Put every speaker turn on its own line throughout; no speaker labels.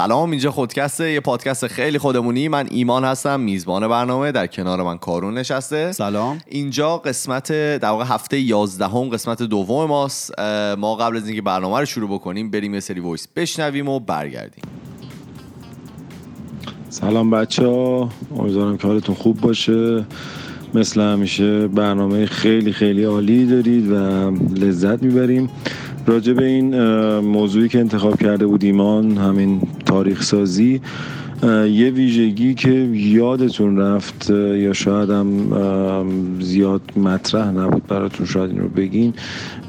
سلام اینجا خودکسته یه پادکست خیلی خودمونی. من ایمان هستم میزبان برنامه. در کنار من کارون نشسته.
سلام.
اینجا قسمت در واقع هفته 11 هم قسمت دوم ماست. ما قبل از اینکه برنامه رو شروع بکنیم بریم یه سری وایس بشنویم و برگردیم.
سلام بچه ها. امیدوارم که حالتون خوب باشه. مثل همیشه برنامه خیلی خیلی عالی دارید و لذت می‌بریم. راجع به این موضوعی که انتخاب کرده بود ایمان همین تاریخ سازی یه ویژگی که یادتون رفت یا شاید هم زیاد مطرح نبود براتون شاید این رو بگین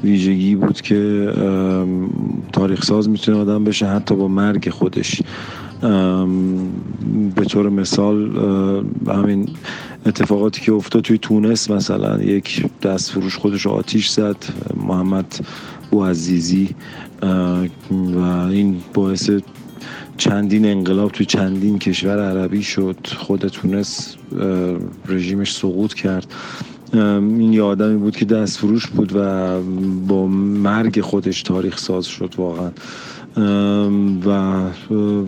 ویژگی بود که تاریخ ساز می‌تونه آدم بشه حتی با مرگ خودش. به طور مثال همین اتفاقاتی که افتاد توی تونس مثلا یک دست فروش خودش آتیش زد محمد عزیزی و این باعث چندین انقلاب توی چندین کشور عربی شد. خود تونس رژیمش سقوط کرد. این یه آدمی بود که دست فروش بود و با مرگ خودش تاریخ ساز شد واقعا. و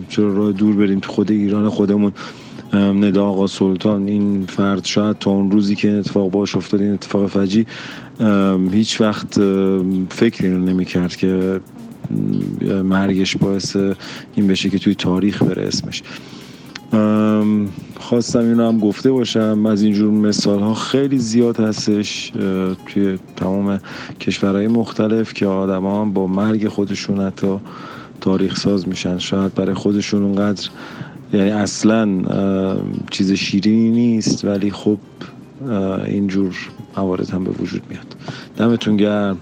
چرا راه دور بریم تو خود ایران خودمون. ندا آقا سلطان این فرد شاید تا اون روزی که اتفاق باش افتاد این اتفاق فجی هیچ وقت فکر اینو نمی کرد که مرگش باعث این بشه که توی تاریخ بره اسمش. خواستم اینو هم گفته باشم. از اینجور مثال ها خیلی زیاد هستش توی تمام کشورهای مختلف که آدم هم با مرگ خودشون حتی تاریخ ساز میشن. شاید برای خودشون اونقدر یعنی اصلا چیز شیرینی نیست ولی خب اینجور موارد هم به وجود میاد. دمتون گرم.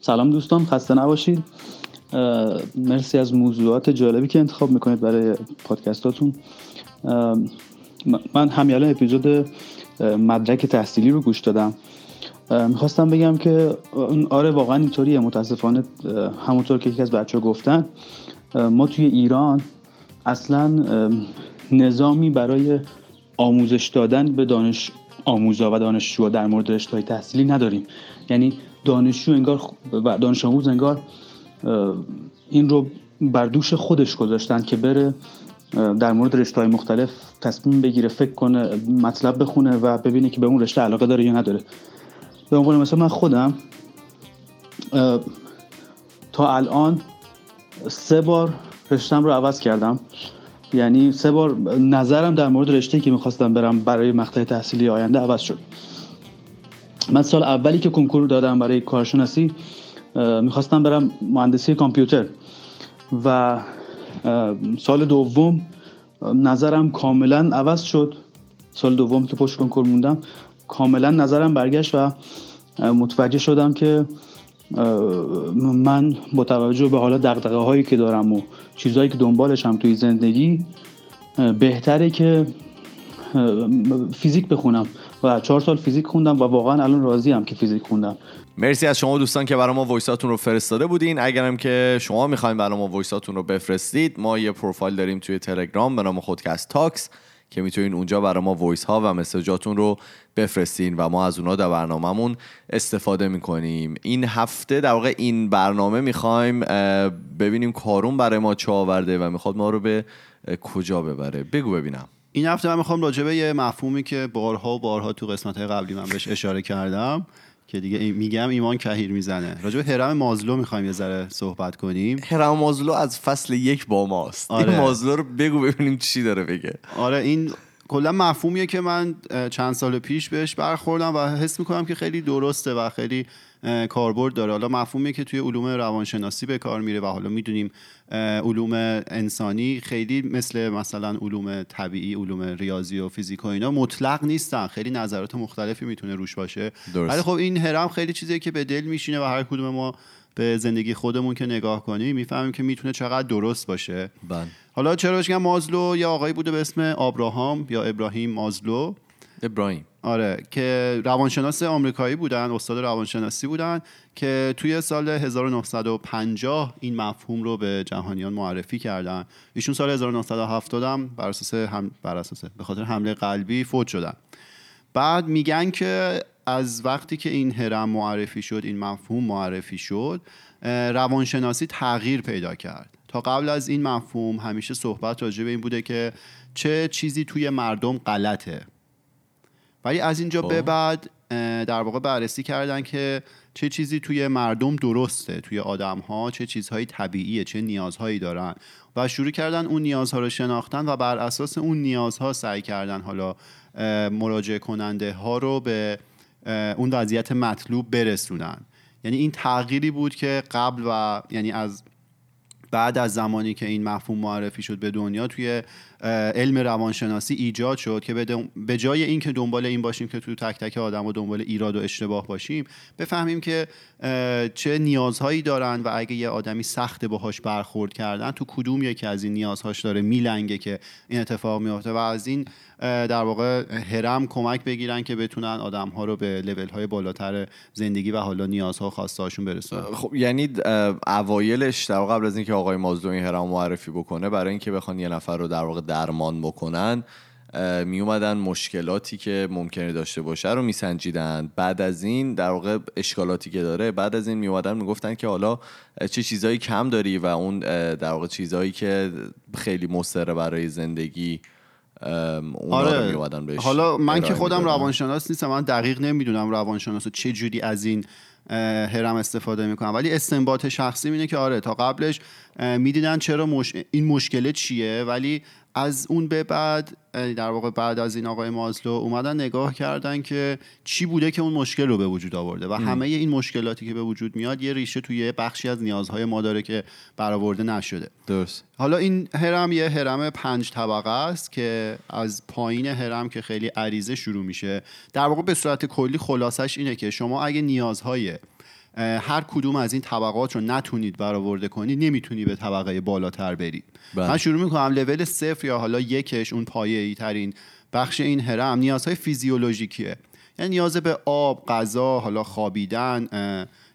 سلام دوستان خسته نباشید. مرسی از موضوعات جالبی که انتخاب می‌کنید برای پادکستاتون. من همیاله اپیزود مدرک تحصیلی رو گوش دادم. می‌خواستم بگم که آره واقعا اینطوریه. متاسفانه همونطور که یکی از بچه ها گفتن ما توی ایران اصلا نظامی برای آموزش دادن به دانش آموزا و دانشجوها در مورد رشته تحصیلی نداریم. یعنی دانشجو انگار و دانش آموز انگار این رو بر دوش خودش گذاشتن که بره در مورد رشته های مختلف تصمیم بگیره فکر کنه مطلب بخونه و ببینه که به اون رشته علاقه داره یا نداره. به عنوان مثلا من خودم تا الان سه بار رشتم رو عوض کردم. یعنی سه بار نظرم در مورد رشته که می‌خواستم برم برای مقطع تحصیلی آینده عوض شد. من سال اولی که کنکور دادم برای کارشناسی می‌خواستم برم مهندسی کامپیوتر و سال دوم نظرم کاملا عوض شد. سال دوم که پشت کنکور موندم کاملا نظرم برگشت و متوجه شدم که من با توجه به حالا دغدغه هایی که دارم و چیزهایی که دنبالشم توی زندگی بهتره که فیزیک بخونم و چهار سال فیزیک خوندم و واقعا الان راضی هم که فیزیک خوندم.
مرسی از شما دوستان که برای ما voice اتون رو فرستاده بودین. اگرم که شما می‌خواین برای ما voice اتون رو بفرستید ما یه پروفایل داریم توی تلگرام به نام خودکست talks. که می‌تونین اونجا برای ما voice ها و message اتون رو بفرستین و ما از اونها در برنامهمون استفاده می‌کنیم. این هفته در واقع این برنامه می‌خوایم ببینیم کارون برای ما چه آورده و می‌خواد ما رو به کجا ببره. بگو ببینم.
این هفته من می‌خوام راجع به یه مفهومی که بارها و بارها تو قسمت قبلی من بهش اشاره کردم. که دیگه میگم ایمان کهیر می‌زنه. راجع به هرم مازلو می‌خوایم یه ذره صحبت کنیم.
هرم مازلو از فصل یک با ماست. آره. این مازلو رو بگو ببینیم چی داره بگه.
آره این کلا مفهومیه که من چند سال پیش بهش برخوردم و حس می‌کنم که خیلی درسته و خیلی کاربرد داره. حالا مفهومی که توی علوم روانشناسی به کار میره و حالا می‌دونیم علوم انسانی خیلی مثل مثلا علوم طبیعی علوم ریاضی و فیزیک و اینا مطلق نیستن. خیلی نظرات مختلفی می‌تونه روش باشه. ولی خب این هرم خیلی چیزیه که به دل میشینه و هر کدوم ما به زندگی خودمون که نگاه کنیم می‌فهمیم که می‌تونه چقدر درست باشه.
بله.
حالا چرا بهش مازلو؟ یا آقایی بوده به اسم آبراهام یا ابراهیم مازلو.
ابراهیم.
آره که روانشناس آمریکایی بودن استاد روانشناسی بودن که توی سال 1950 این مفهوم رو به جهانیان معرفی کردن. ایشون سال 1970 هم بر اساس هم بر اساس به خاطر حمله قلبی فوت شدن. بعد میگن که از وقتی که این هرم معرفی شد این مفهوم معرفی شد روانشناسی تغییر پیدا کرد. تا قبل از این مفهوم همیشه صحبت راجع به این بوده که چه چیزی توی مردم غلطه. ولی از اینجا به
خب.
بعد در واقع بررسی کردن که چه چیزی توی مردم درسته توی آدم ها چه چیزهایی طبیعیه چه نیازهایی دارن و شروع کردن اون نیازها رو شناختن و بر اساس اون نیازها سعی کردن حالا مراجعه کننده ها رو به اون وضعیت مطلوب برسونن یعنی این تغییری بود که قبل و یعنی از بعد از زمانی که این مفهوم معرفی شد به دنیا توی علم روانشناسی ایجاد شد که به جای اینکه دنبال این باشیم که تو تک تک آدم و دنبال ایراد و اشتباه باشیم بفهمیم که چه نیازهایی دارن و اگه یه آدمی سخته باهاش برخورد کردن تو کدوم یکی از این نیازهاش داره میلنگه که این اتفاق میفته و از این در واقع هرم کمک بگیرن که بتونن آدم ها رو به لول های بالاتر زندگی و حالا نیازها و خواسته هاشون برسونن
خب یعنی اوایلش در واقع قبل از اینکه آقای مازلو این هرم معرفی بکنه برای اینکه بخوان یه نفر رو در واقع درمان بکنن می اومدن مشکلاتی که ممکنه داشته باشه رو میسنجیدن بعد از این در واقع اشکالاتی که داره بعد از این می اومدن می‌گفتن که حالا چه چیزایی کم داری و اون در واقع چیزایی که خیلی مستره برای زندگی ام، اونا رو می اومدن بهش
آره. حالا من که خودم. روانشناس نیستم من دقیق نمی‌دونم روانشناس چه جوری از این هرم استفاده می‌کنم ولی استنباط شخصی اینه که آره تا قبلش می‌دیدن چرا مش... این مشکل چیه؟ ولی از اون به بعد اه، در واقع بعد از این آقای مازلو اومدن نگاه کردن که چی بوده که اون مشکل رو به وجود آورده. و همه این مشکلاتی که به وجود میاد یه ریشه توی بخشی از نیازهای ما داره که برآورده نشده.
درست.
حالا این هرم یه هرم پنج طبقه است که از پایین هرم که خیلی عریضه شروع میشه. در واقع به صورت کلی خلاصش اینه که شما اگه نیازهای هر کدوم از این طبقات رو نتونید برآورده کنید نمی‌تونی به طبقه بالاتر برید
بله.
من شروع می‌کنم لول صفر یا حالا یکش اون پایه ترین بخش این هرم نیازهای فیزیولوژیکیه. یعنی نیاز به آب غذا حالا خوابیدن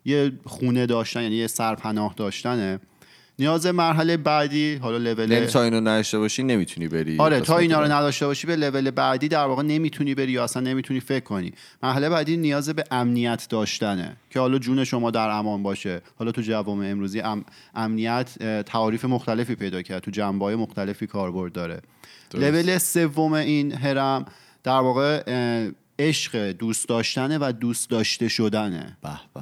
یه خونه داشتن یعنی یه سرپناه داشتنه. نیاز مرحله بعدی حالا لول
یعنی تا اینو نداشته باشی نمی‌تونی بری
آره تا اینا رو. نداشته باشی به لول بعدی در واقع نمی‌تونی بری یا اصلا نمی‌تونی فکر کنی. مرحله بعدی نیاز به امنیت داشتنه که حالا جون شما در امان باشه. حالا تو جوامع امروزی ام، امنیت تعاریف مختلفی پیدا کرد. تو جنبه‌های مختلفی کاربرد داره. لول سوم این هرم در واقع عشق دوست داشتنه و دوست داشته شدنه.
به به.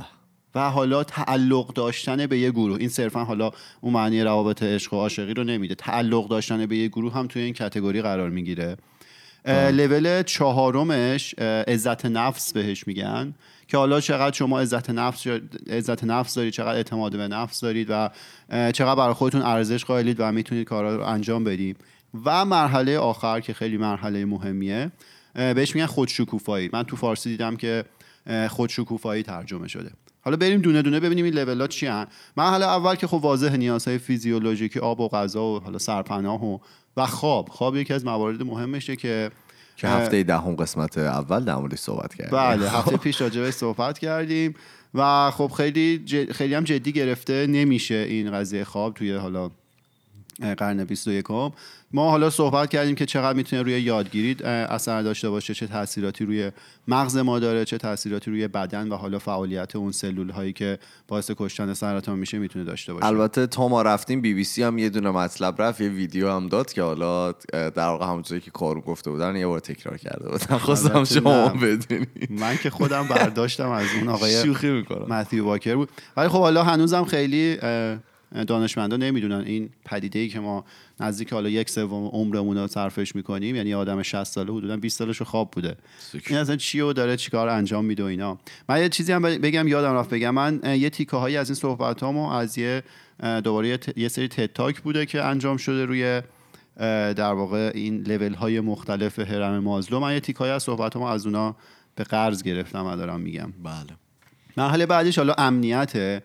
و حالا تعلق داشتن به یه گروه. این صرفا حالا اون معنی روابط عشق و عاشقی رو نمیده. تعلق داشتن به یه گروه هم توی این کتگوری قرار می‌گیره. لول چهارمش عزت نفس بهش میگن که حالا چقدر شما عزت نفس عزت نفس دارید چقدر اعتماد به نفس دارید و چقدر برای خودتون ارزش قائلید و می‌تونید کارا رو انجام بدید. و مرحله آخر که خیلی مرحله مهمیه بهش میگن خودشکوفایی. من تو فارسی دیدم که خودشکوفایی ترجمه شده. حالا بریم دونه دونه ببینیم این لول ها چی هن. مرحله اول که خب واضح نیازهای فیزیولوژیکی آب و غذا و حالا سرپناه و و خواب خواب یکی از موارد مهمشه که
که هفته دهم قسمت اول در موردش صحبت کردیم
بله هفته پیش راجع بهش صحبت کردیم و خب خیلی ج- خیلی هم جدی گرفته نمیشه این قضیه خواب توی حالا قرن 21 ما حالا صحبت کردیم که چقدر می‌تونه روی یادگیری اثر داشته باشه چه تاثیراتی روی مغز ما داره چه تاثیراتی روی بدن و حالا فعالیت اون سلول هایی که باعث کشتن سرطان میشه می‌تونه داشته باشه.
البته تا ما رفتیم بی بی سی هم یه دونه مطلب رفت یه ویدیو هم داد که حالا در واقع همونجوری که کارو گفته بودن یه بار تکرار کرده بودن. خواستم شما
نه.
بدونید.
من که خودم برداشتم از اون آقای
شوخی می‌کنم.
متیو واکر بود. ولی خب حالا هنوزم خیلی دانشمندا نمی‌دونن این پدیده ای که ما نزدیک حالا یک سوم عمرمون رو صرفش می‌کنیم یعنی آدم 60 ساله حدودا 20 سالش رو خواب بوده. این اصلا چی و داره چیکار انجام میده اینا. من یه چیزی هم بگم یادم رفت بگم. من یه تیکه هایی از این صحبت از یه دوباره یه, سری تتاک بوده که انجام شده روی در واقع این لول های مختلف هرم مازلو. من یه تیکه از صحبت از اونا به قرض گرفتم و دارم میگم.
بله.
مرحله بعدش حالا امنیته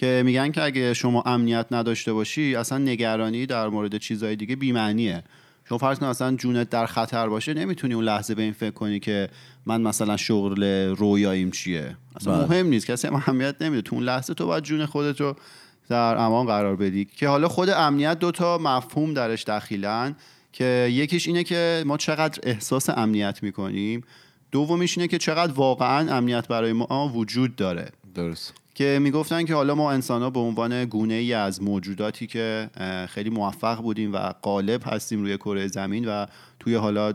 که میگن که اگه شما امنیت نداشته باشی اصلا نگرانی در مورد چیزهای دیگه بی‌معنیه. شما فرض کن اصلا جونت در خطر باشه نمی‌تونی اون لحظه به این فکر کنی که من مثلا شغل رویاییم چیه. اصلا
بله.
مهم نیست کسی هم اهمیت نمیده. تو اون لحظه تو باید جون خودت رو در امان قرار بدی. که حالا خود امنیت دوتا مفهوم درش دخیلن که یکیش اینه که ما چقدر احساس امنیت می‌کنیم. دومیش اینه که چقدر واقعا امنیت برای ما وجود داره.
درست.
که می‌گفتن که حالا ما انسان ها به عنوان گونه ای از موجوداتی که خیلی موفق بودیم و غالب هستیم روی کره زمین و توی حالا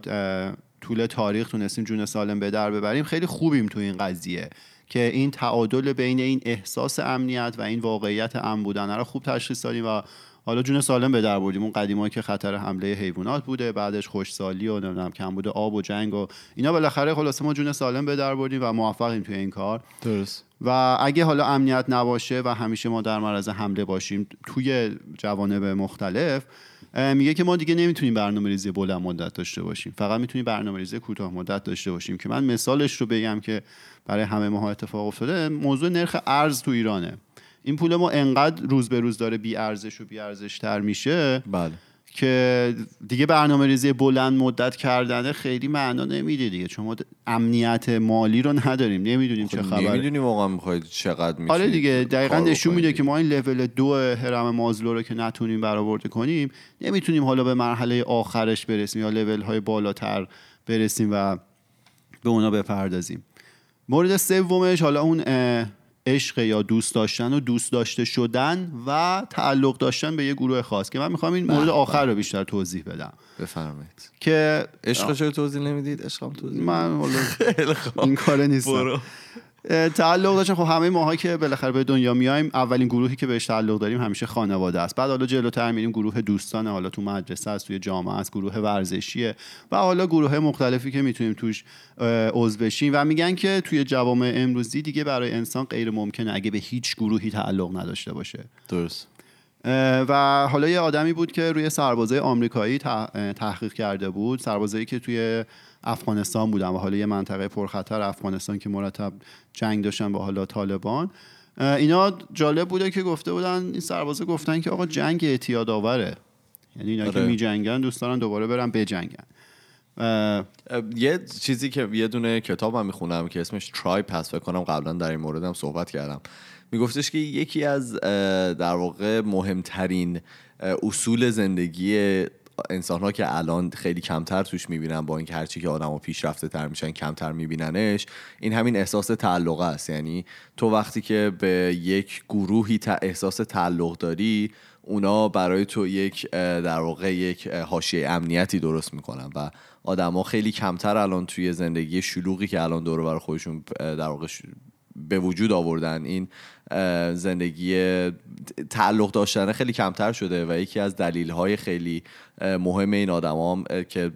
طول تاریخ تونستیم جون سالم به در ببریم خیلی خوبیم تو این قضیه که این تعادل بین این احساس امنیت و این واقعیت امن بودن رو خوب تشخیص دادیم و حالا جون سالم به در بردیم. اون قدیما که خطر حمله حیوانات بوده بعدش خوشسالی و نمی‌دونم کم بوده آب و جنگ و اینا. بالاخره خلاصه ما جون سالم به در بردیم و موفقیم توی این کار.
درست.
و اگه حالا امنیت نباشه و همیشه ما در معرض حمله باشیم توی جوانب مختلف میگه که ما دیگه نمی‌تونیم برنامه ریزی بلند مدت داشته باشیم. فقط می‌تونیم برنامه ریزی کوتاه مدت داشته باشیم که من مثالش رو بگم که برای همه ماها اتفاق افتاده. موضوع نرخ ارز تو ایرانه. این پول ما انقدر روز به روز داره بی ارزش و بی ارزش تر میشه
بله.
که دیگه برنامه ریزی بلند مدت کردنه خیلی معنا نمیده دیگه. چون ما امنیت مالی رو نداریم. نمی‌دونیم چه خبره.
نمی‌دونیم واقعا می‌خواید چقدر میشه
آره دیگه دقیقا نشون میده که ما این لول دو هرم مازلو رو که نتونیم برآورده کنیم نمی‌تونیم حالا به مرحله آخرش برسیم یا لول های بالاتر برسیم و به اونا بپردازیم. مورد سومش حالا اون عشق یا دوست داشتن و دوست داشته شدن و تعلق داشتن به یه گروه خاص که من می‌خوام این مورد آخر رو بیشتر توضیح بدم.
بفرمایید.
که
عشق رو توضیح نمی‌دید؟ عشقم توضیح
من این کار نیستم. تعلق داشتن. خب همه ماها که بالاخره به دنیا میایم اولین گروهی که بهش تعلق داریم همیشه خانواده است. بعد حالا جلوتر میریم گروه دوستان حالا تو مدرسه است توی جامعه است گروه ورزشیه. و حالا گروه مختلفی که می‌تونیم توش عضو بشیم. و میگن که توی جوامع امروزی دیگه برای انسان غیر ممکنه اگه به هیچ گروهی تعلق نداشته باشه.
درست.
و حالا یه آدمی بود که روی سربازای آمریکایی تحقیق کرده بود. سربازایی که توی افغانستان بودن و حالا یه منطقه پرخطر افغانستان که مرتب جنگ داشتن با حالا طالبان. اینا جالب بوده که گفته بودن این سربازا گفتن که آقا جنگ اعتیاد آوره. یعنی اینا که
آره.
می جنگن دوست دارن دوباره برن بجنگن.
یه چیزی که یه دونه کتاب هم می‌خونم که اسمش ترایب هست فکر کنم قبلا در این مورد هم صحبت کردم. میگفتش که یکی از در واقع مهمترین اصول زندگی انسان ها که الان خیلی کمتر توش می‌بینن با اینکه هرچی که آدم ها پیشرفته تر میشن کمتر میبیننش این همین احساس تعلق است. یعنی تو وقتی که به یک گروهی احساس تعلق داری اونا برای تو یک در واقع یک حاشیه امنیتی درست می‌کنن و آدما خیلی کمتر الان توی زندگی شلوغی که الان دور بر خودشون در واقع به وجود آوردن این زندگی تعلق داشتن خیلی کمتر شده و یکی از دلیل های خیلی مهم این آدم هم که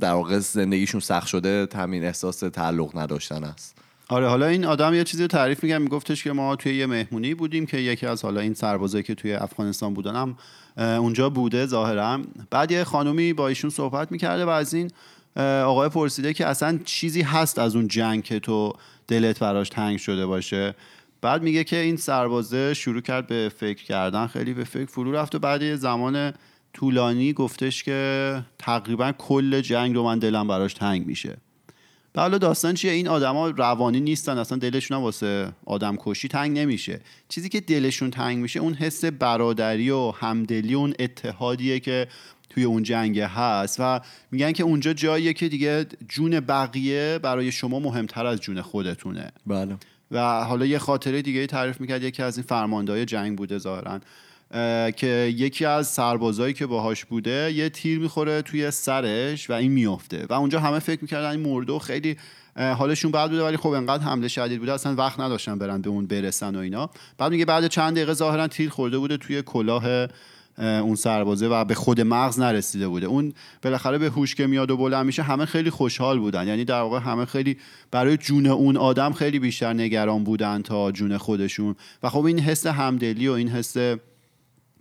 در واقع زندگیشون سخت شده همین احساس تعلق نداشتن است.
آره حالا این آدم یه چیزی رو تعریف میگم میگفتش که ما توی یه مهمونی بودیم که یکی از حالا این سربازایی که توی افغانستان بودن هم اونجا بوده ظاهرا. بعد یه خانومی با ایشون صحبت می‌کرده و از این آقای پرسیده که اصلا چیزی هست از اون جنگ که تو دلت براش تنگ شده باشه. بعد میگه که این سربازه شروع کرد به فکر کردن خیلی به فکر فرو رفت و بعد یه زمان طولانی گفتش که تقریبا کل جنگ رو من دلم براش تنگ میشه. حالا داستان چیه؟ این آدما روانی نیستن اصلا دلشون هم واسه آدم کشی تنگ نمیشه. چیزی که دلشون تنگ میشه اون حس برادری و همدلی و اون اتحادیه که توی اون جنگ هست و میگن که اونجا جاییه که دیگه جون بقیه برای شما مهمتر از جون خودتونه.
بله.
و حالا یه خاطره دیگه تعریف می‌کرد یکی از این فرماندهای جنگ بوده ظاهرا. که یکی از سربازایی که باهاش بوده یه تیر می‌خوره توی سرش و این میفته و اونجا همه فکر می‌کردن این مرده و خیلی حالشون بد بوده ولی خب انقدر حمله شدید بوده اصلا وقت نداشتن برن به اون برسن و اینا. بعد میگه بعد چند دقیقه ظاهرا تیر خورده بوده توی کلاه اون سربازه و به خود مغز نرسیده بوده. اون بالاخره به هوش که میاد و بلند میشه. همه خیلی خوشحال بودن. یعنی در واقع همه خیلی برای جون اون آدم خیلی بیشتر نگران بودن تا جون خودشون. و خب این حس همدلی و این حس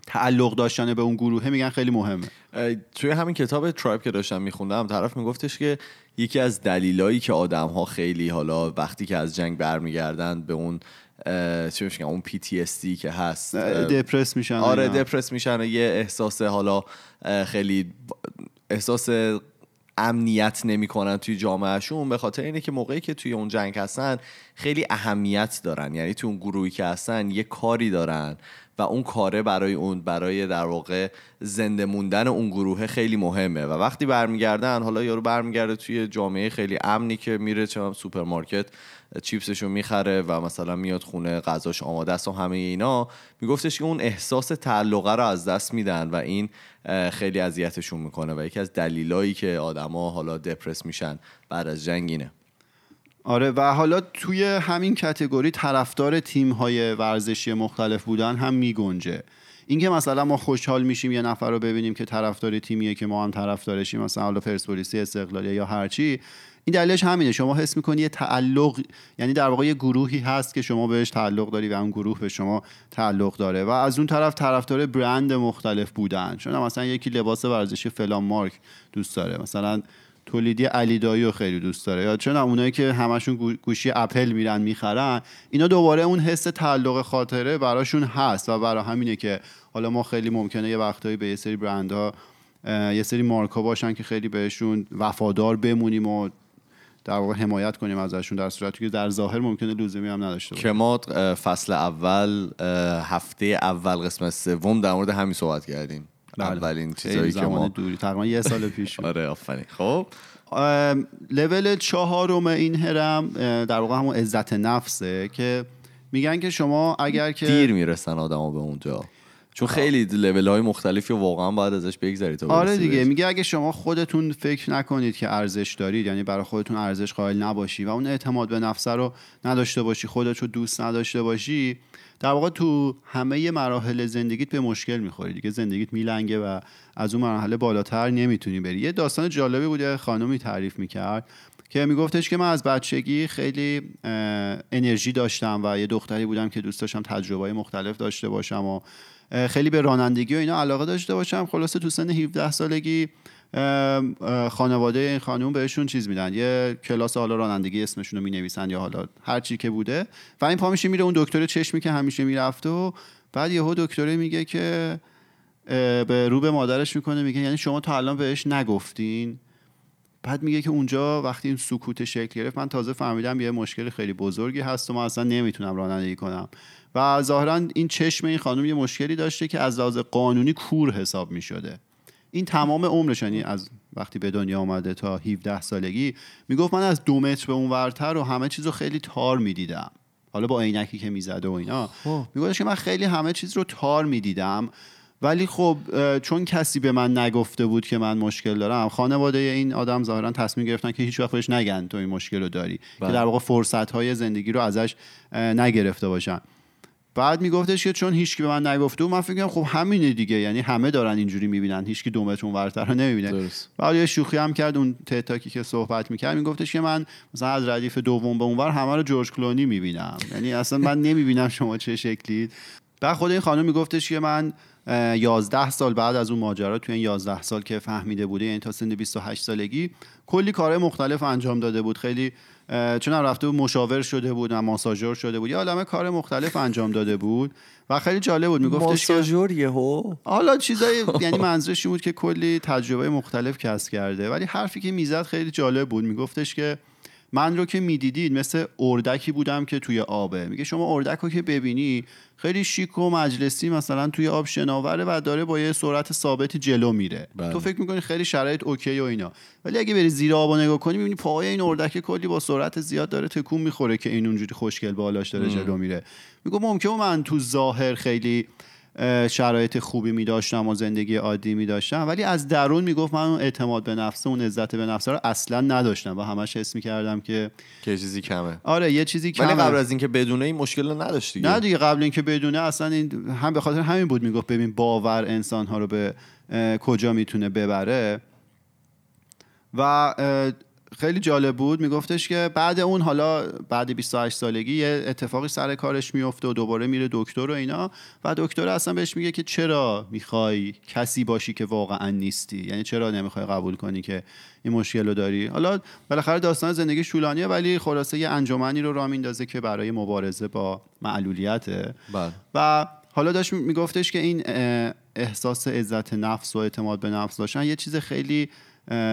تعلق داشتن به اون گروه میگن خیلی مهمه.
توی همین کتاب ترایب که داشتم میخوندم طرف میگفتش که یکی از دلیلایی که آدم ها خیلی حالا وقتی که از جنگ برمیگردن به اون چی میشه اون PTSD که هست.
دپرس میشن
آره دپرس میشن یه احساس حالا خیلی احساس امنیت نمی‌کنن توی جامعهشون به خاطر اینه که موقعی که توی اون جنگ هستن خیلی اهمیت دارن. یعنی توی اون گروهی که هستن یه کاری دارن. و اون کاره برای اون برای در واقع زنده موندن اون گروه خیلی مهمه. و وقتی برمیگردن حالا یارو برمیگرده توی جامعه خیلی امنی که میره چه سوپرمارکت چیپسشو می‌خره و مثلا میاد خونه غذاش آماده است و همه اینا میگفتش که اون احساس تعلقه رو از دست میدن و این خیلی اذیتشون می‌کنه. و یکی از دلیلایی که آدما حالا depress میشن بعد از جنگ اینه.
آره و حالا توی همین category طرفدار تیم های ورزشی مختلف بودن هم می‌گنجه. اینکه مثلا ما خوشحال میشیم یه نفر رو ببینیم که طرفدار تیمیه که ما هم طرفدارشیم مثلا حالا پرسپولیسی استقلالی یا هرچی این دلیلش همینه. شما حس می‌کنی یه تعلق یعنی در واقع یه گروهی هست که شما بهش تعلق داری و اون گروه به شما تعلق داره و از اون طرف طرفدار برند مختلف بودن. چون مثلا یکی لباس ورزشی فلان مارک دوست داره. مثلا تولیدی علی دایی خیلی دوست داره. یا چون اونایی که همشون گوشی اپل میرن می‌خرن اینا دوباره اون حس تعلق خاطره براشون هست و برای همینه که حالا ما خیلی ممکنه یه وقتایی به یه سری برندها یه سری مارکا باشن که خیلی بهشون وفادار بمونیم و در واقع حمایت کنیم ازشون در صورتی که در ظاهر ممکنه لزومی هم نداشته باشه.
که ما فصل اول هفته اول قسمت سوم در مورد همین صحبت کردیم. بله. اولین چیزایی که ما
دوری. تقریبا یه سال پیش
آره آفرین. خب.
لول چهارم این هرم در واقع همون عزت نفسه که میگن که شما اگر که
دیر می‌رسن آدما به اونجا. چون خیلی لول های مختلفی واقعا باید ازش بگذرید
آره دیگه. میگه اگه شما خودتون فکر نکنید که ارزش دارید یعنی برای خودتون ارزش قائل نباشی و اون اعتماد به نفس رو نداشته باشی خودت رو دوست نداشته باشی در واقع تو همه مراحل زندگیت به مشکل می‌خوری دیگه. زندگیت میلنگه و از اون مرحله بالاتر نمی‌تونی بری. یه داستان جالبی بود یه خانمی تعریف می‌کرد که میگفتش که من از بچگی خیلی انرژی داشتم و یه دختری بودم که دوست داشتم تجربه مختلف داشته باشم و خیلی به رانندگی و اینا علاقه داشته باشم. خلاصه تو سن 17 سالگی خانواده این خانوم بهشون چیز میدن. یه کلاس حالا رانندگی اسمشون رو می‌نویسن یا حالا هر چی که بوده. و این پا میشه میره اون دکتر چشمی که همیشه می‌رفته و بعد یهو دکتره میگه که به رو به مادرش می‌کنه میگه یعنی شما تا الان بهش نگفتین؟ بعد میگه که اونجا وقتی این سکوت شکل گرفت من تازه فهمیدم یه مشکل خیلی بزرگی هست و من اصلا نمی‌تونم رانندگی کنم. و ظاهرا این چشم این خانم یه مشکلی داشته که از لحاظ قانونی کور حساب می‌شده. این تمام عمرش یعنی از وقتی به دنیا آمده تا 17 سالگی می‌گفت من از دو متر به اون ورتر و همه چیز رو خیلی تار می‌دیدم. حالا با عینکی که می‌زده و اینا. خب. میگفتش که من خیلی همه چیز رو تار می‌دیدم. ولی خب چون کسی به من نگفته بود که من مشکل دارم خانواده این آدم ظاهرا تصمیم گرفتن که هیچ وقت بهش نگن تو این مشکل رو داری. که در واقع فرصت های زندگی رو ازش نگرفته باشن. بعد میگفتش که چون هیچکی به من نگفته و من فکر خب همینه دیگه. یعنی همه دارن اینجوری می‌بینن. هیچکی دومتون ورتر نمی‌بینه. بعد یه شوخی هم کرد اون تتاکی که صحبت می‌کرد. میگفتش که من مثلا از ردیف دوم به اونور همه رو جورج کلونی می‌بینم. یعنی اصلا من نمی‌بینم شما چه شکلید. بعد خود این خانم میگفتش که من 11 سال بعد از اون ماجرا توی این 11 سال که فهمیده بوده یعنی تا سن 28 سالگی کلی کار مختلف انجام داده بود. خیلی چون هم رفته بود مشاور شده بود و ماساژور شده بود. یه عالمه کار مختلف انجام داده بود و خیلی جالب بود. میگفتش
ماساژور یهو؟
حالا چیزای یعنی منظورش بود که کلی تجربه مختلف کسب کرده. ولی حرفی که می‌زد خیلی جالب بود. میگفتش که من رو که می‌دیدید مثل اردکی بودم که توی آبه. میگه شما اردک رو که ببینی خیلی شیک و مجلسی مثلا توی آب شناوره و داره با یه سرعت ثابتی جلو میره. بله. تو فکر می‌کنی خیلی شرایط اوکی و اینا. ولی اگه بری زیر آب نگاه کنی می‌بینی پاهای این اردک کلی با سرعت زیاد داره تکون می‌خوره که این اونجوری خوشگل بالاش داره جلو میره. میگم ممکنه من تو ظاهر خیلی شرایط خوبی می داشتم و زندگی عادی می داشتم. ولی از درون می‌گفت من اون اعتماد به نفس اون عزت به نفس رو اصلا نداشتم و همش حس می کردم که
که چیزی کمه.
آره یه چیزی کمه.
ولی قبل از اینکه بدونه این مشکل رو نداشت
نه دیگه قبل اینکه بدونه اصلا این هم به خاطر همین بود می‌گفت ببین باور انسان ها رو به کجا می‌تونه ببره. و خیلی جالب بود. میگفتش که بعد اون حالا بعد 28 سالگی یه اتفاقی سر کارش میفته و دوباره میره دکتر و اینا. و دکتر اصلا بهش میگه که چرا می‌خوای کسی باشی که واقعا نیستی؟ یعنی چرا نمی‌خوای قبول کنی که این مشکل رو داری؟ حالا بالاخره داستان زندگی شولانیه ولی خلاصه یه انجمنی رو راه میندازه که برای مبارزه با معلولیته.
بله.
و حالا داشت میگفتش که این احساس عزت نفس و اعتماد به نفس داشتن یه چیز خیلی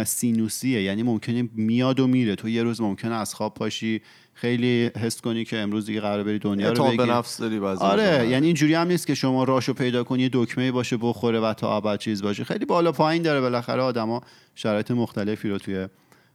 سینوسیه. یعنی ممکنه میاد و میره. تو یه روز ممکنه از خواب پاشی خیلی حس کنی که امروز دیگه قرار بری دنیا رو بگیری
نفس داری
آره
موقع.
یعنی اینجوری هم نیست که شما راشو پیدا کنی دکمه باشه بخوره و تا ابد چیز باشه. خیلی بالا پایین داره بالاخره آدما شرایط مختلفی رو توی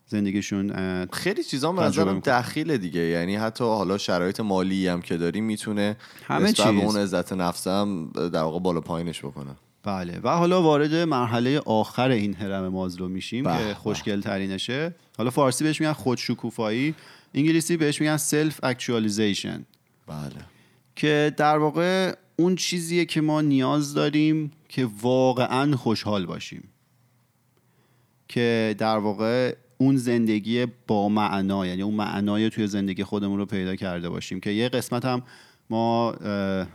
زندگیشون
خیلی چیزا به نظرم. دخیله دیگه. یعنی حتی حالا شرایط مالی هم که داری می‌تونه
همه چیز.
اون عزت نفس هم در واقع بالا پایینش بکنه.
بله. و حالا وارد مرحله آخر این هرم مازلو میشیم
به
که. خوشگل ترینشه حالا فارسی بهش میگن خودشکوفایی انگلیسی بهش میگن self-actualization
بله.
که در واقع اون چیزیه که ما نیاز داریم که واقعا خوشحال باشیم. که در واقع اون زندگی با معنا یعنی اون معنای توی زندگی خودمون رو پیدا کرده باشیم. که یه قسمت هم ما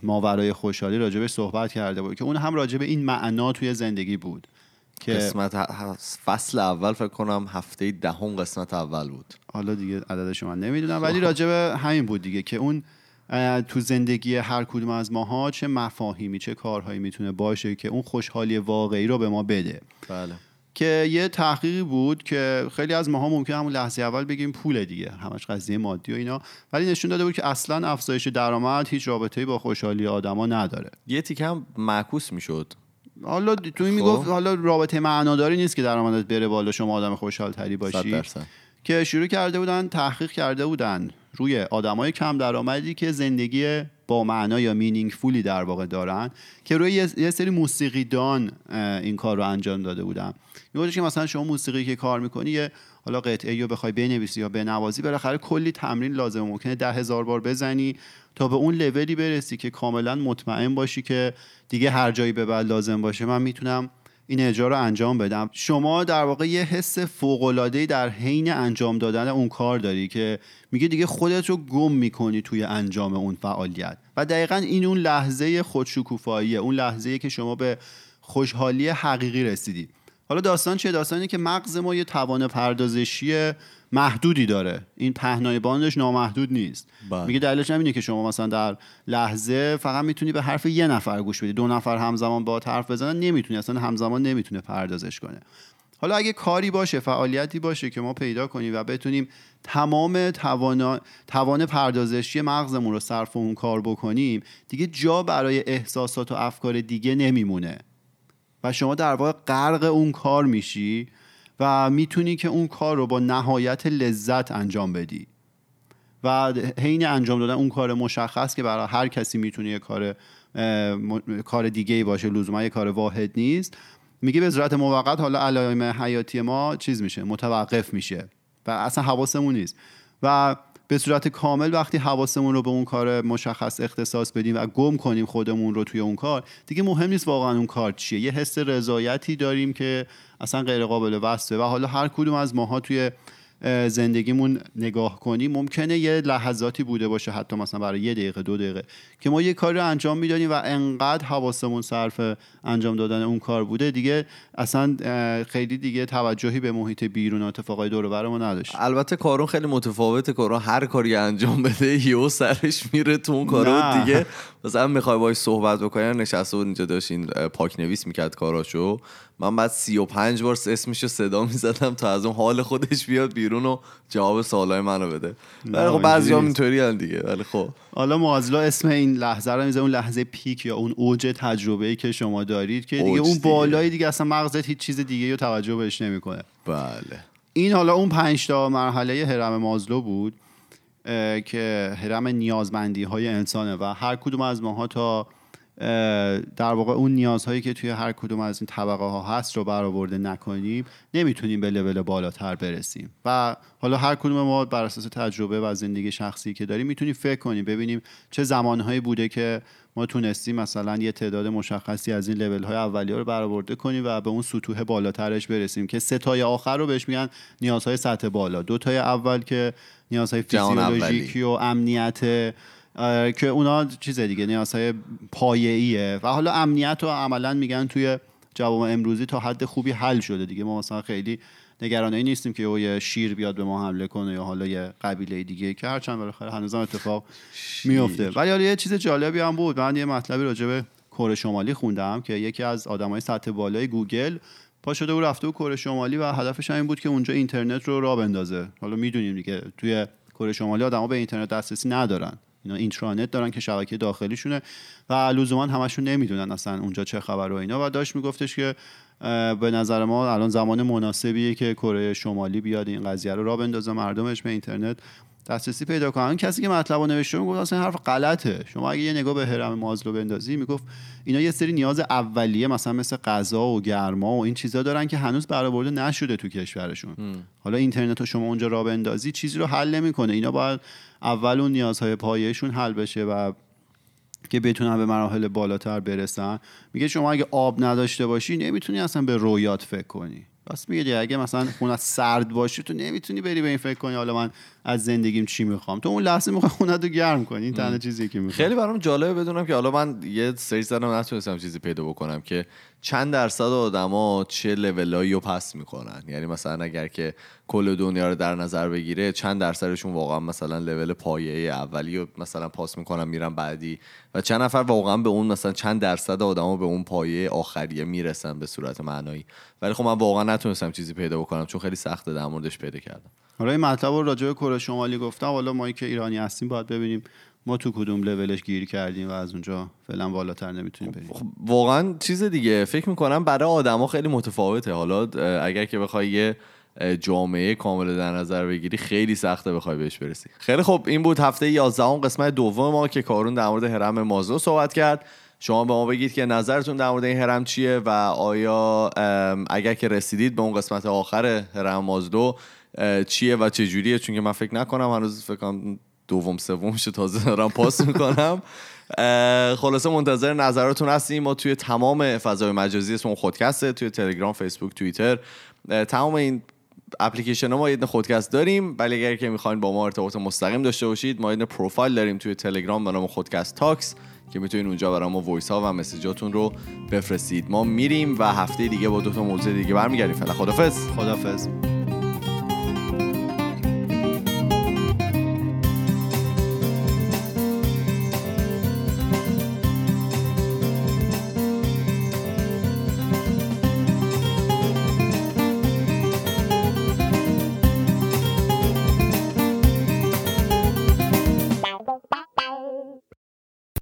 ماورای خوشحالی راجبش صحبت کرده بود که اون هم راجب این معنا توی زندگی بود که
قسمت ه- فصل اول فکر کنم هفته دهم قسمت اول بود.
حالا دیگه عددش رو من نمی‌دونم ولی راجب همین بود دیگه که اون تو زندگی هر کدوم از ماها چه مفاهیمی چه کارهایی می‌تونه باشه که اون خوشحالی واقعی رو به ما بده.
بله.
که یه تحقیقی بود که خیلی از ماها ممکن همون لحظه اول بگیم پول دیگه همش قضیه مادی و اینا. ولی نشون داده بود که اصلا افزایش درآمد هیچ رابطه‌ای با خوشحالی آدما نداره.
یه تیکه هم معکوس می‌شد.
حالا تو این
خب.
می‌گفت حالا رابطه معناداری نیست که درآمدت بره بالا شما آدم خوشحال تری باشی
درصد.
که شروع کرده بودن تحقیق کرده بودن روی آدمای کم درآمدی که زندگی با معنا یا مینینگفولی در واقع دارن که روی یه, سری موسیقیدان اه، این کار رو انجام داده بودن. میگفتش که مثلا شما موسیقی که کار می‌کنی یه حالا قطعه رو بخوای بنویسی یا بنوازی بالاخره کلی تمرین لازم ممکنه ده هزار بار بزنی تا به اون لولی برسی که کاملا مطمئن باشی که دیگه هر جایی به بعد لازم باشه. من می‌تونم این اجرا رو انجام بدم. شما در واقع یه حس فوق‌العاده‌ای در حین انجام دادن اون کار داری که میگه دیگه خودت رو گم می‌کنی توی انجام اون فعالیت. و دقیقا این اون لحظه خودشکوفاییه اون لحظه که شما به خوشحالی حقیقی رسیدی. حالا داستان چیه؟ داستانی که مغز ما یه توان پردازشی محدودی داره. این پهنای باندش نامحدود نیست.
بله.
میگه دلیلش همینه که شما مثلا در لحظه فقط می‌تونی به حرف یه نفر گوش بدی. دو نفر همزمان با حرف بزنن نمی‌تونی. اصلا همزمان نمی‌تونه پردازش کنه. حالا اگه کاری باشه فعالیتی باشه که ما پیدا کنیم و بتونیم تمام توانا... توان پردازشی مغزمون رو صرف اون کار بکنیم دیگه جا برای احساسات و افکار دیگه نمیمونه. و شما در واقع غرق اون کار میشی. و می‌تونی که اون کار رو با نهایت لذت انجام بدی. و حین انجام دادن اون کار مشخص که برای هر کسی می‌تونه یه کار م- کار دیگه ای باشه لزوما یه کار واحد نیست. میگه به صورت موقت حالا علائم حیاتی ما چیز میشه؟ متوقف میشه. و اصلا حواسمون نیست. و به صورت کامل وقتی حواسمون رو به اون کار مشخص اختصاص بدیم و گم کنیم خودمون رو توی اون کار دیگه مهم نیست واقعا اون کار چیه. یه حس رضایتی داریم که اصلا غیر قابل وصفه و حالا هر کدوم از ماها توی زندگیمون نگاه کنیم ممکنه یه لحظاتی بوده باشه حتی مثلا برای یه دقیقه دو دقیقه که ما یه کاری رو انجام می‌دادیم و انقدر حواسمون صرف انجام دادن اون کار بوده. دیگه اصلا خیلی دیگه توجهی به محیط بیرون و اتفاقای دور و برمون نداشت.
البته کارون خیلی متفاوته. کارون هر کاری انجام بده یهو سرش میره تو اون کارو. دیگه. مثلا می‌خوای باش صحبت بکنی نشسته بود اینجا داشتین پاک نویس می‌کرد کاراشو. من بعد سی و پنج بار اسمشو صدا می‌زدم تا از اون حال خودش بیاد بیرون و جواب سوالای منو بده ولی خب بعضی هم. اینطوری دیگه ولی خب
حالا مازلو اسم این لحظه رو میزه اون لحظه پیک یا اون اوج تجربه ای که شما دارید که دیگه اون
دیگه.
بالایی دیگه اصلا مغزت هیچ چیز دیگه رو توجه بهش نمی‌کنه
بله
این حالا اون پنج تا مرحله هرم مازلو بود که هرم نیازمندی های انسانه و هر کدوم از ماها تا در واقع اون نیازهایی که توی هر کدوم از این طبقه ها هست رو برآورده نکنیم نمی‌تونیم به لول بالاتر برسیم و حالا هر کدوم ما بر اساس تجربه و زندگی شخصی که داریم می‌تونیم فکر کنیم ببینیم چه زمانهایی بوده که ما تونستیم مثلا یه تعداد مشخصی از این لول های اولیه رو برآورده کنیم و به اون سطوح بالاترش برسیم که سه تای آخر رو بهش میگن نیازهای سطح بالا دو تای اول که نیازهای. فیزیولوژیکی و امنیت که اونا چیز دیگه نیازهای پایه‌ایه. و حالا امنیت رو عملا میگن توی جواب امروزی تا حد خوبی حل شده دیگه. ما مثلا خیلی نگرانه نیستیم که او یه شیر بیاد به ما حمله کنه یا حالا یه قبیله دیگه که هرچند بالاخره هنوزم اتفاق میفته ولی حالا یه چیز جالبی هم بود. من یه مطلبی راجع به کره شمالی خوندم که یکی از آدمای سطح بالای گوگل پا شده و رفته و کره شمالی و هدفش هم این بود که اونجا اینترنت رو راه بندازه. حالا می‌دونیم دیگه توی کره شمالی آدما به اینترنت دسترسی ندارن. اینا اینترانت دارن که شبکه داخلیشونه و لزوما همشون نمی‌دونن اصلا اونجا چه خبر و اینا. و داشت میگفتش که به نظر ما الان زمان مناسبیه که کره شمالی بیاد این قضیه رو را بندازه مردمش به اینترنت دسترسی پیدا کنن. کسی که مطلب رو نوشته می‌گفت اصلا حرف غلطه. شما اگه یه نگاه به هرم مازلو بندازی می‌گفت اینا یه سری نیاز اولیه مثلا مثل غذا و گرما و این چیزا دارن که هنوز برآورده نشده تو کشورشون. حالا اینترنت رو شما اونجا را بندازی چیزی رو حل نمی‌کنه. اینا باید اول اون نیازهای پایهشون حل بشه و که بتونن به مراحل بالاتر برسن. میگه شما اگه آب نداشته باشی نمی‌تونی اصلا به رویات فکر کنی. راست میگه اگه مثلا خونه سرد باشه تو نمی‌تونی بری به این فکر کنی. حالا من از زندگیم چی می‌خوام؟ تو اون لحظه می‌خوای خونه رو گرم کنی این تنها چیزی که می‌خوام.
خیلی برام جالبه بدونم که حالا من یه سری زدم نتونستم چیزی پیدا بکنم که چند درصد آدما چه لولایی رو پس می‌کنن. یعنی مثلا اگر که کل دنیا رو در نظر بگیره چند درصدشون واقعا مثلا لول پایه اولی رو مثلا پاس می‌کنن میرن بعدی. و چند نفر واقعا به اون مثلا چند درصد آدما به اون پایه آخریه می‌رسن به صورت معنایی. ولی خب من واقعا نتونستم چیزی پیدا بکنم چون خیلی سخته در موردش پیدا کردم.
حالا این مطلب رو راجع به کره شمالی گفتم حالا ما که ایرانی هستیم باید ببینیم ما تو کدوم لولش گیر کردیم و از اونجا فعلا بالاتر نمی‌تونیم بریم.
خب واقعا چیز دیگه. فکر می‌کنم برای آدما خیلی متفاوته. حالا اگر که بخوای یه جامعه کامل در نظر بگیری خیلی سخته بخوای بهش برسی. خیلی خب این بود هفته 11 قسمت دوم ما که کارون در مورد هرم مازلو صحبت کرد. شما به ما بگید که نظرتون در مورد این هرم چیه و آیا اگر که رسیدید به اون قسمت آخر هرم مازلو چیه و چه جوریه چون که من فکر نکنم هنوز فکر کنم دوم سومش تازه دارم پاس می‌کنم. خلاصه منتظر نظراتون هستیم. ما توی تمام فضای مجازی اسم خودکسته توی تلگرام فیسبوک توییتر. تمام این اپلیکیشن ما یه خودکست داریم ولی اگر که می‌خواین با ما ارتباط مستقیم داشته باشید ما یه پروفایل داریم توی تلگرام به نام خودکست Talks که می‌تونید اونجا برای ما voice ها و message اتون رو بفرستید. ما میریم و هفته دیگه با دو تا موضوع دیگه برمیگردیم. فعلا خدافظ
خدافظ